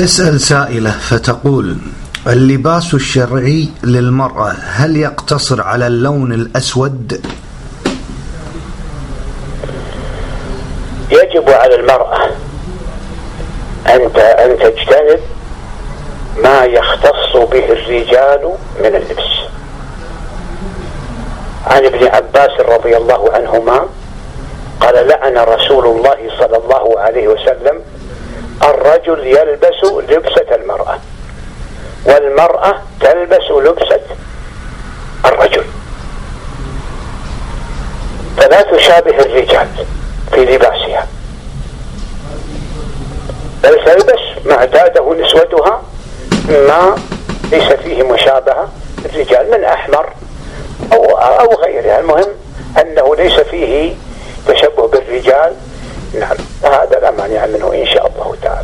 تسأل سائلة فتقول اللباس الشرعي للمرأة هل يقتصر على اللون الأسود؟ يجب على المرأة أن أن تجتنب ما يختص به الرجال من اللبس عن ابن عباس رضي الله عنهما قال لعن رسول الله صلى الله عليه وسلم الرجل يلبس لبسة المرأة والمرأة تلبس لبسة الرجل. فلا تشابه الرجال في لباسها. بل تلبس ما اعتاده نسوتها ما ليس فيه مشابهة الرجال من أحمر أو, أو غيرها. المهم أنه ليس فيه تشبه بالرجال. نعم. هذا لا مانع منه إن شاء الله تعالى.